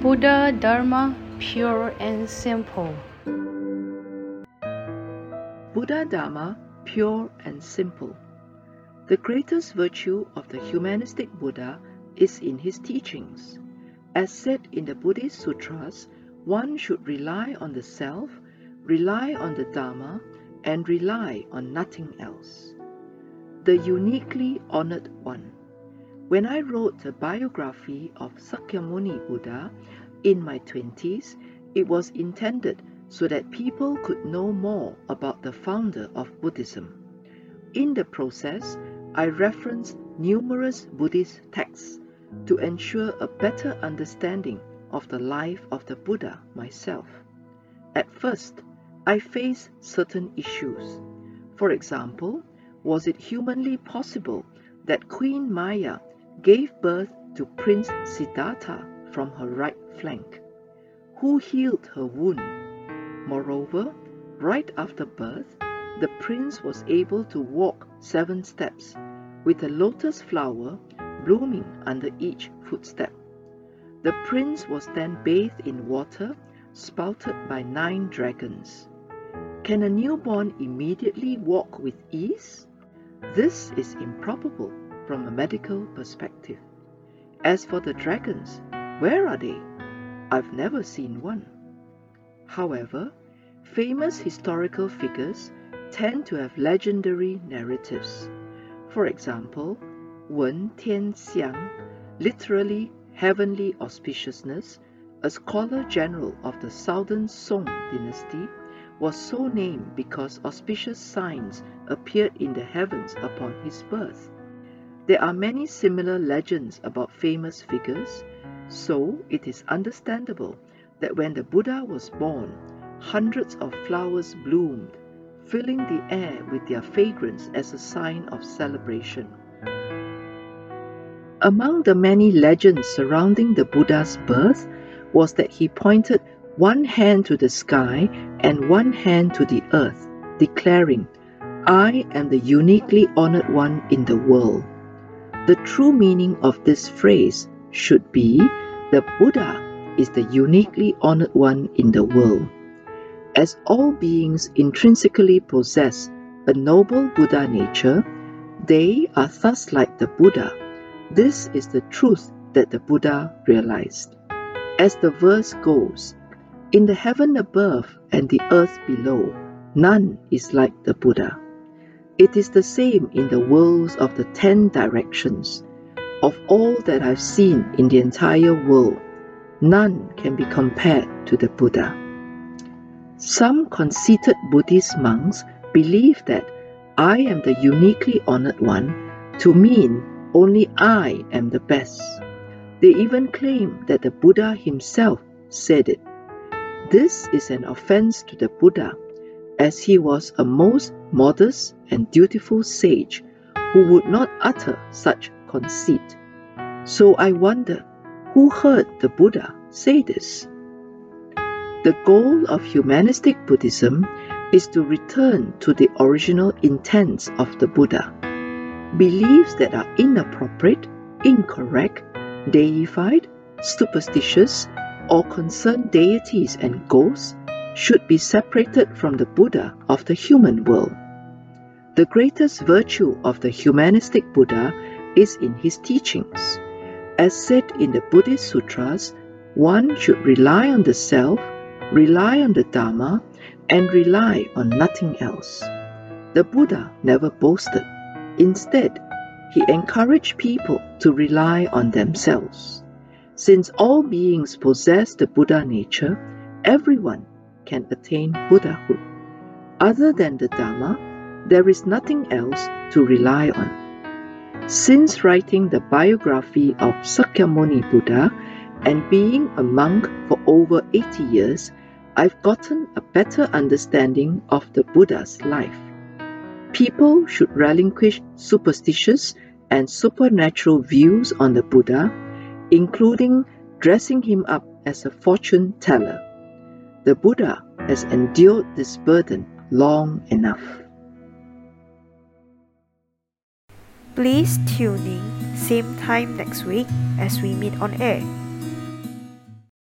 Buddha Dharma pure and simple. Buddha Dharma pure and simple. The greatest virtue of the humanistic Buddha is in his teachings. As said in the Buddhist Sutras, one should rely on the self, rely on the Dharma, and rely on nothing else. The uniquely honored one. When I wrote a biography of Sakyamuni Buddha in my 20s, it was intended so that people could know more about the founder of Buddhism. In the process, I referenced numerous Buddhist texts to ensure a better understanding of the life of the Buddha myself. At first, I faced certain issues. For example, was it humanly possible that Queen Maya gave birth to Prince Siddhartha from her right flank. Who healed her wound? Moreover, right after birth, the prince was able to walk seven steps, with a lotus flower blooming under each footstep. The prince was then bathed in water spouted by nine dragons. Can a newborn immediately walk with ease? This is improbable from a medical perspective. As for the dragons, where are they? I've never seen one. However, famous historical figures tend to have legendary narratives. For example, Wen Tianxiang, literally heavenly auspiciousness, a scholar general of the southern Song dynasty, was so named because auspicious signs appeared in the heavens upon his birth. There are many similar legends about famous figures, so it is understandable that when the Buddha was born, hundreds of flowers bloomed, filling the air with their fragrance as a sign of celebration. Among the many legends surrounding the Buddha's birth was that he pointed one hand to the sky and one hand to the earth, declaring, I am the uniquely honored one in the world. The true meaning of this phrase should be the Buddha is the uniquely honored one in the world. As all beings intrinsically possess a noble Buddha nature, they are thus like the Buddha. This is the truth that the Buddha realized. As the verse goes, in the heaven above and the earth below, none is like the Buddha. It is the same in the worlds of the ten directions. Of all that I've seen in the entire world, none can be compared to the Buddha. Some conceited Buddhist monks believe that I am the uniquely honored one to mean only I am the best. They even claim that the Buddha himself said it. This is an offense to the Buddha as he was a most modest and dutiful sage who would not utter such conceit. So I wonder who heard the Buddha say this? The goal of humanistic Buddhism is to return to the original intents of the Buddha. Beliefs that are inappropriate, incorrect, deified, superstitious, or concern deities and ghosts should be separated from the Buddha of the human world. The greatest virtue of the humanistic Buddha is in his teachings. As said in the Buddhist Sutras, one should rely on the self, rely on the Dharma, and rely on nothing else. The Buddha never boasted. Instead, he encouraged people to rely on themselves. Since all beings possess the Buddha nature, everyone can attain Buddhahood. Other than the Dharma, there is nothing else to rely on. Since writing the biography of Sakyamuni Buddha and being a monk for over 80 years, I've gotten a better understanding of the Buddha's life. People should relinquish superstitious and supernatural views on the Buddha, including dressing him up as a fortune teller the Buddha has endured this burden long enough. Please tune in same time next week as we meet on air.